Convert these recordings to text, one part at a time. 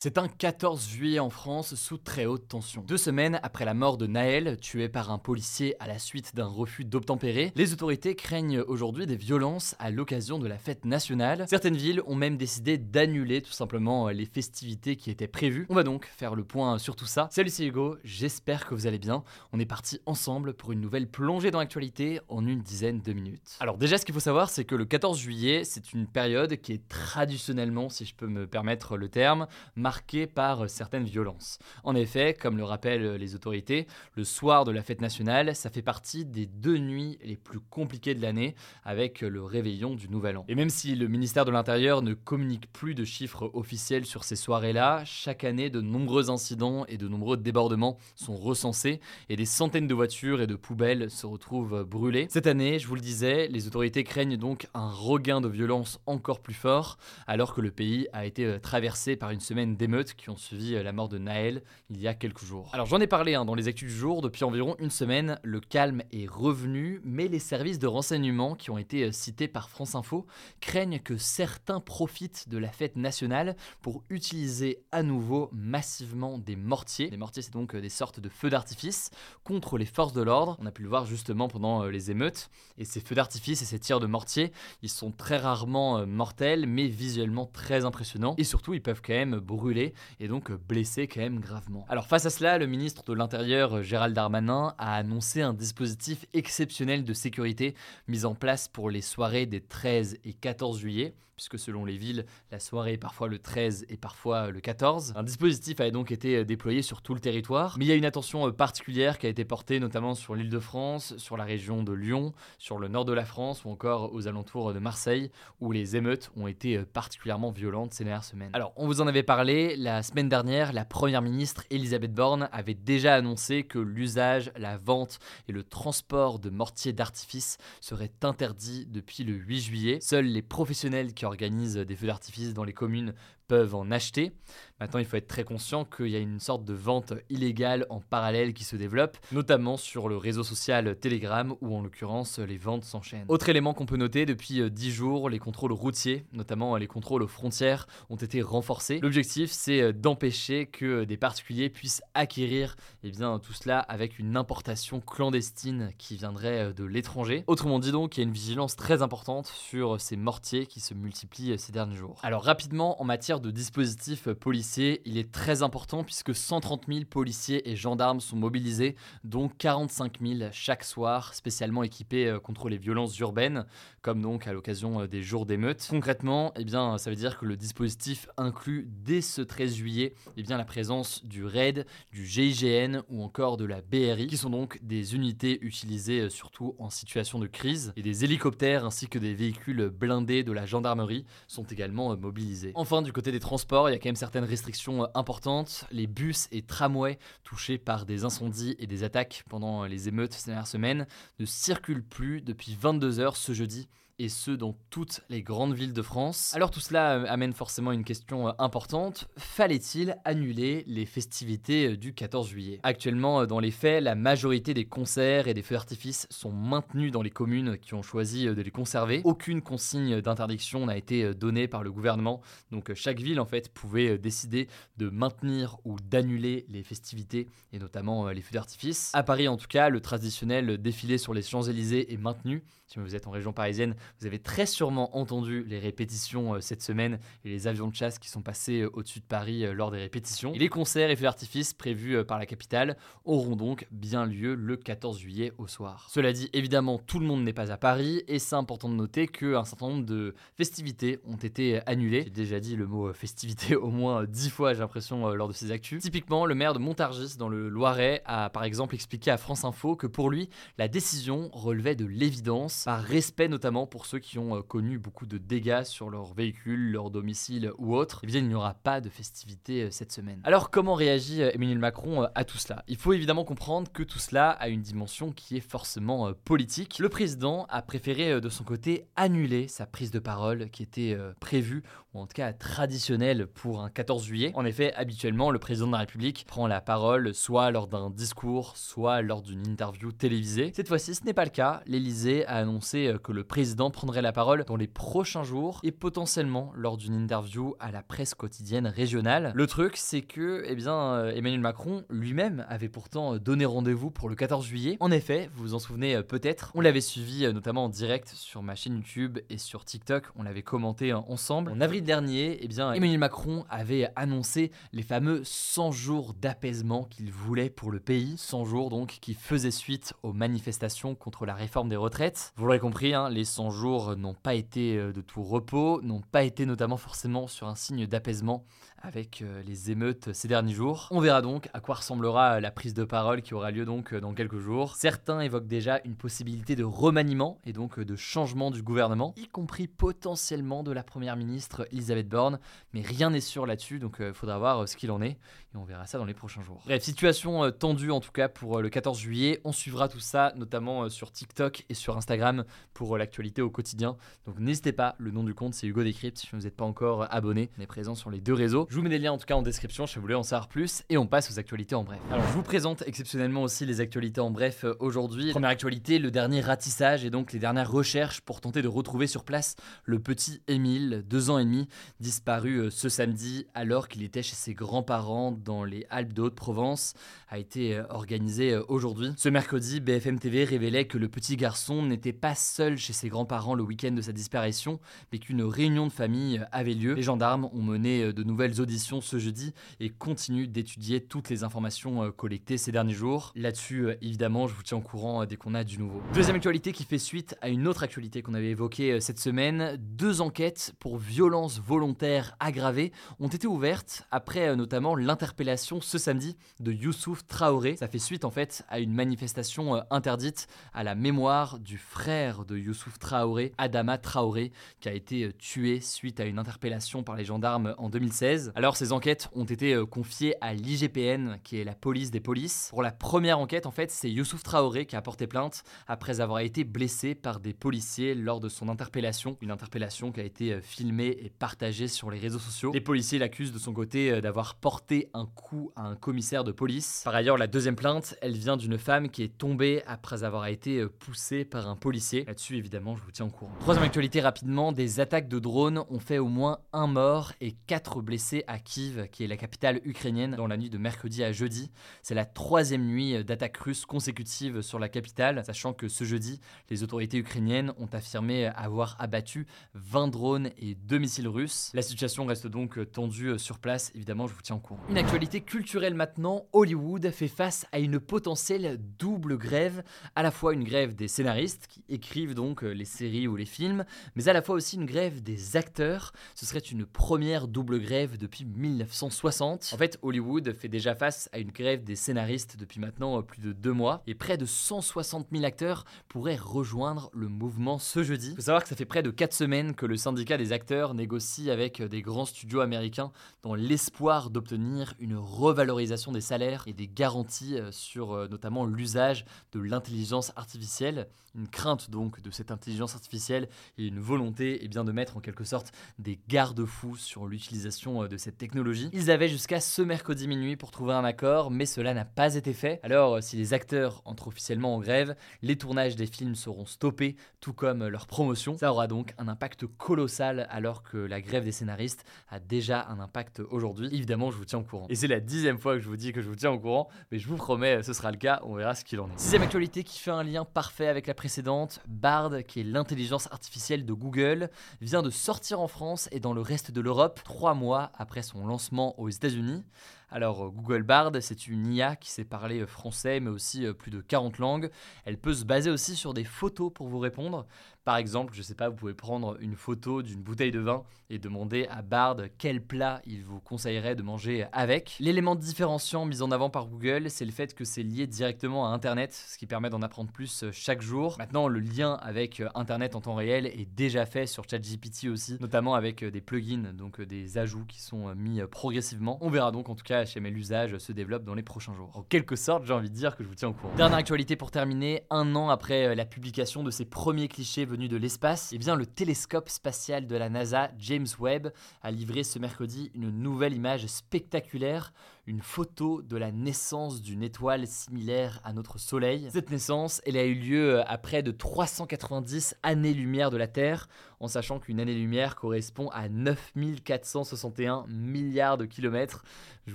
C'est un 14 juillet en France sous très haute tension. Deux semaines après la mort de Naël, tué par un policier à la suite d'un refus d'obtempérer, les autorités craignent aujourd'hui des violences à l'occasion de la fête nationale. Certaines villes ont même décidé d'annuler tout simplement les festivités qui étaient prévues. On va donc faire le point sur tout ça. Salut c'est Hugo, j'espère que vous allez bien. On est parti ensemble pour une nouvelle plongée dans l'actualité en une dizaine de minutes. Alors déjà ce qu'il faut savoir c'est que le 14 juillet c'est une période qui est traditionnellement, si je peux me permettre le terme, marquée par certaines violences. En effet, comme le rappellent les autorités, le soir de la fête nationale, ça fait partie des deux nuits les plus compliquées de l'année avec le réveillon du Nouvel An. Et même si le ministère de l'Intérieur ne communique plus de chiffres officiels sur ces soirées-là, chaque année de nombreux incidents et de nombreux débordements sont recensés et des centaines de voitures et de poubelles se retrouvent brûlées. Cette année, je vous le disais, les autorités craignent donc un regain de violence encore plus fort alors que le pays a été traversé par une semaine d'émeutes qui ont suivi euh, la mort de Naël il y a quelques jours. Alors j'en ai parlé hein, dans les actus du jour, depuis environ une semaine, le calme est revenu, mais les services de renseignement qui ont été euh, cités par France Info craignent que certains profitent de la fête nationale pour utiliser à nouveau massivement des mortiers. Les mortiers c'est donc euh, des sortes de feux d'artifice contre les forces de l'ordre. On a pu le voir justement pendant les émeutes. Et ces feux d'artifice et ces tirs de mortier, ils sont très rarement mortels, mais visuellement très impressionnants. Et surtout, ils peuvent quand même brûler et donc blessé quand même gravement. Alors face à cela, le ministre de l'Intérieur Gérald Darmanin a annoncé un dispositif exceptionnel de sécurité mis en place pour les soirées des 13 et 14 juillet puisque selon les villes, la soirée est parfois le 13 et parfois le 14. Un dispositif a donc été déployé sur tout le territoire, mais il y a une attention particulière qui a été portée notamment sur l'île de France, sur la région de Lyon, sur le nord de la France ou encore aux alentours de Marseille, où les émeutes ont été particulièrement violentes ces dernières semaines. Alors, on vous en avait parlé, la semaine dernière, la première ministre Elisabeth Borne avait déjà annoncé que l'usage, la vente et le transport de mortiers d'artifice seraient interdits depuis le 8 juillet. Seuls les professionnels qui organisent des feux d'artifice dans les communes peuvent en acheter. Maintenant, il faut être très conscient qu'il y a une sorte de vente illégale en parallèle qui se développe, notamment sur le réseau social Telegram, où en l'occurrence les ventes s'enchaînent. Autre élément qu'on peut noter, depuis 10 jours, les contrôles routiers, notamment les contrôles aux frontières, ont été renforcés. L'objectif, c'est d'empêcher que des particuliers puissent acquérir eh bien, tout cela avec une importation clandestine qui viendrait de l'étranger. Autrement dit donc, il y a une vigilance très importante sur ces mortiers qui se multiplient ces derniers jours. Alors rapidement, en matière de dispositifs policiers, il est très important puisque 130 000 policiers et gendarmes sont mobilisés, dont 45 000 chaque soir, spécialement équipés euh, contre les violences urbaines, comme donc à l'occasion euh, des jours d'émeute. Concrètement, eh bien, ça veut dire que le dispositif inclut dès ce 13 juillet eh bien, la présence du RAID, du GIGN ou encore de la BRI, qui sont donc des unités utilisées euh, surtout en situation de crise, et des hélicoptères ainsi que des véhicules blindés de la gendarmerie sont également mobilisés. Enfin, du côté des transports, il y a quand même certaines restrictions euh, importantes. Les bus et tramways touchés par des incendies et des attaques pendant euh, les émeutes ces dernières semaines ne circulent plus depuis 22 heures ce jeudi et ce dans toutes les grandes villes de France. Alors tout cela euh, amène forcément une question euh, importante, fallait-il annuler les festivités euh, du 14 juillet? Actuellement, dans les faits, la majorité des concerts et des feux d'artifice sont maintenus dans les communes qui ont choisi de les conserver. Aucune consigne d'interdiction n'a été donnée par le gouvernement, donc chaque ville en fait pouvait décider de maintenir ou d'annuler les festivités et notamment les feux d'artifice. À Paris en tout cas, le traditionnel défilé sur les Champs-Élysées est maintenu. Si vous êtes en région parisienne, vous avez très sûrement entendu les répétitions euh, cette semaine et les avions de chasse qui sont passés euh, au-dessus de Paris euh, lors des répétitions. Et les concerts et feux d'artifice prévus par la capitale auront donc bien lieu le 14 juillet au soir. Cela dit, évidemment, tout le monde n'est pas à Paris et c'est important de noter qu'un certain nombre de festivités ont été annulées. J'ai déjà dit le mot festivité au moins dix fois, j'ai l'impression, lors de ces actus. Typiquement, le maire de Montargis, dans le Loiret, a par exemple expliqué à France Info que pour lui, la décision relevait de l'évidence par respect notamment pour ceux qui ont connu beaucoup de dégâts sur leur véhicule, leur domicile ou autre, eh il n'y aura pas de festivités cette semaine. Alors comment réagit Emmanuel Macron à tout cela? Il faut évidemment comprendre que tout cela a une dimension qui est forcément politique. Le président a préféré de son côté annuler sa prise de parole qui était prévue, ou en tout cas traditionnelle pour un 14 juillet. En effet, habituellement, le président de la République prend la parole soit lors d'un discours, soit lors d'une interview télévisée. Cette fois-ci, ce n'est pas le cas. L'Élysée a annoncé euh, que le président prendrait la parole dans les prochains jours et potentiellement lors d'une interview à la presse quotidienne régionale. Le truc, c'est que eh bien, euh, Emmanuel Macron lui-même avait pourtant euh, donné rendez-vous pour le 14 juillet. En effet, vous vous en souvenez peut-être, on l'avait suivi notamment en direct sur ma chaîne YouTube et sur TikTok, on l'avait commenté ensemble. En avril dernier, eh bien, Emmanuel Macron avait annoncé les fameux 100 jours d'apaisement qu'il voulait pour le pays. 100 jours donc qui faisaient suite aux manifestations contre la réforme des retraites. Vous l'aurez compris, hein, les 100 jours n'ont pas été euh, de tout repos, n'ont pas été notamment forcément sur un signe d'apaisement avec euh, les émeutes ces derniers jours. On verra donc à quoi ressemblera euh, la prise de parole qui aura lieu donc dans quelques jours. Certains évoquent déjà une possibilité de remaniement et donc de changement du gouvernement, y compris potentiellement de la première ministre Elisabeth Borne, mais rien n'est sûr là-dessus, donc il faudra voir ce qu'il en est et on verra ça dans les prochains jours. Bref, situation tendue en tout cas pour le 14 juillet. On suivra tout ça notamment sur TikTok et sur Instagram pour l'actualité au quotidien. Donc n'hésitez pas, le nom du compte c'est Hugo Decrypt. Si vous n'êtes pas encore abonné, on est présent sur les deux réseaux. Je vous mets des liens en tout cas en description si vous voulez en savoir plus et on passe aux actualités en bref. Alors je vous présente exceptionnellement aussi les actualités en bref aujourd'hui. Première actualité, le dernier ratissage et donc les dernières recherches pour tenter de retrouver sur place le petit Émile, deux ans et demi, disparu ce samedi alors qu'il était chez ses grands-parents dans les Alpes de Haute-Provence, a été organisé aujourd'hui. Ce mercredi, BFM TV révélait que le petit garçon n'était pas seul chez ses grands-parents le week-end de sa disparition, mais qu'une réunion de famille avait lieu. Les gendarmes ont mené de nouvelles auditions ce jeudi et continuent d'étudier toutes les informations euh, collectées ces derniers jours. Là-dessus, euh, évidemment, je vous tiens au courant euh, dès qu'on a du nouveau. Deuxième actualité qui fait suite à une autre actualité qu'on avait évoquée cette semaine. Deux enquêtes pour violences volontaires aggravées ont été ouvertes après notamment l'interpellation ce samedi de Youssouf Traoré. Ça fait suite en fait à une manifestation interdite à la mémoire du frère de Youssouf Traoré, Adama Traoré, qui a été tué suite à une interpellation par les gendarmes en 2016. Alors ces enquêtes ont été euh, confiées à l'IGPN, qui est la police des polices. Pour la première enquête, en fait, c'est Youssouf Traoré qui a porté plainte après avoir été blessé par des policiers lors de son interpellation. Une interpellation qui a été euh, filmée et partagée sur les réseaux sociaux. Les policiers l'accusent de son côté d'avoir porté un coup à un commissaire de police. Par ailleurs, la deuxième plainte, elle vient d'une femme qui est tombée après avoir été poussée par un policier. Là-dessus, évidemment, je vous tiens au courant. Troisième actualité rapidement, des attaques de drones ont fait au moins un mort et quatre blessés à Kiev, qui est la capitale ukrainienne, dans la nuit de mercredi à jeudi. C'est la troisième nuit d'attaques russes consécutives sur la capitale, sachant que ce jeudi, les autorités ukrainiennes ont affirmé avoir abattu 20 drones et 2 missiles russes. La situation reste donc tendue sur place, évidemment, je vous tiens au courant. Une actualité culturelle maintenant, Hollywood fait face à une potentielle double grève, à la fois une grève des scénaristes qui écrivent donc les séries ou les films, mais à la fois aussi une grève des acteurs. Ce serait une première double grève depuis 1960. En fait, Hollywood fait déjà face à une grève des scénaristes depuis maintenant euh, plus de deux mois, et près de 160 000 acteurs pourraient rejoindre le mouvement ce jeudi. Il faut savoir que ça fait près de 4 semaines que le syndicat des acteurs négocie avec euh, des grands studios américains dans l'espoir d'obtenir une revalorisation des salaires et des garanties sur notamment l'usage de l'intelligence artificielle. Une crainte donc de cette intelligence artificielle et une volonté eh bien, de mettre en quelque sorte des garde-fous sur l'utilisation euh, de cette technologie. Ils avaient jusqu'à ce mercredi minuit pour trouver un accord, mais cela n'a pas été fait. Alors, euh, si les acteurs entrent officiellement en grève, les tournages des films seront stoppés, tout comme leur promotion. Ça aura donc un impact colossal alors que la grève des scénaristes a déjà un impact aujourd'hui. Évidemment, je vous tiens au courant. Et c'est la dixième fois que je vous dis que je vous tiens au courant, mais je vous promets, ce sera le cas, on verra ce qu'il en est. Sixième actualité qui fait un lien parfait avec la précédente, Bard, qui est l'intelligence artificielle de Google, vient de sortir en France et dans le reste de l'Europe trois mois après son lancement aux États-Unis. Alors euh, Google Bard, c'est une IA qui sait parler euh, français mais aussi euh, plus de 40 langues. Elle peut se baser aussi sur des photos pour vous répondre. Par exemple, je sais pas, vous pouvez prendre une photo d'une bouteille de vin et demander à Bard quel plat il vous conseillerait de manger avec. L'élément différenciant mis en avant par Google, c'est le fait que c'est lié directement à Internet, ce qui permet d'en apprendre plus chaque jour. Maintenant, le lien avec Internet en temps réel est déjà fait sur ChatGPT aussi, notamment avec des plugins, donc des ajouts qui sont mis progressivement. On verra donc en tout cas chez l'usage se développe dans les prochains jours. En quelque sorte, j'ai envie de dire que je vous tiens au courant. Dernière actualité pour terminer, un an après la publication de ces premiers clichés venus de l'espace, eh bien le télescope spatial de la NASA, James Webb, a livré ce mercredi une nouvelle image spectaculaire, une photo de la naissance d'une étoile similaire à notre Soleil. Cette naissance, elle a eu lieu à près de 390 années-lumière de la Terre, en sachant qu'une année-lumière correspond à 9461 milliards de kilomètres. Je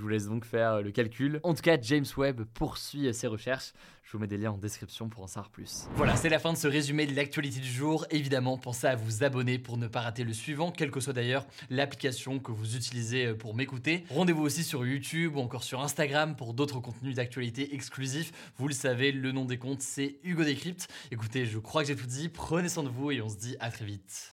vous laisse donc faire le calcul. En tout cas, James Webb poursuit ses recherches. Je vous mets des liens en description pour en savoir plus. Voilà, c'est la fin de ce résumé de l'actualité du jour. Évidemment, pensez à vous abonner pour ne pas rater le suivant, quelle que soit d'ailleurs l'application que vous utilisez euh, pour m'écouter. Rendez-vous aussi sur YouTube ou encore sur Instagram pour d'autres contenus d'actualité exclusifs. Vous le savez, le nom des comptes, c'est Hugo Décrypte. Écoutez, je crois que j'ai tout dit. Prenez soin de vous et on se dit à très vite.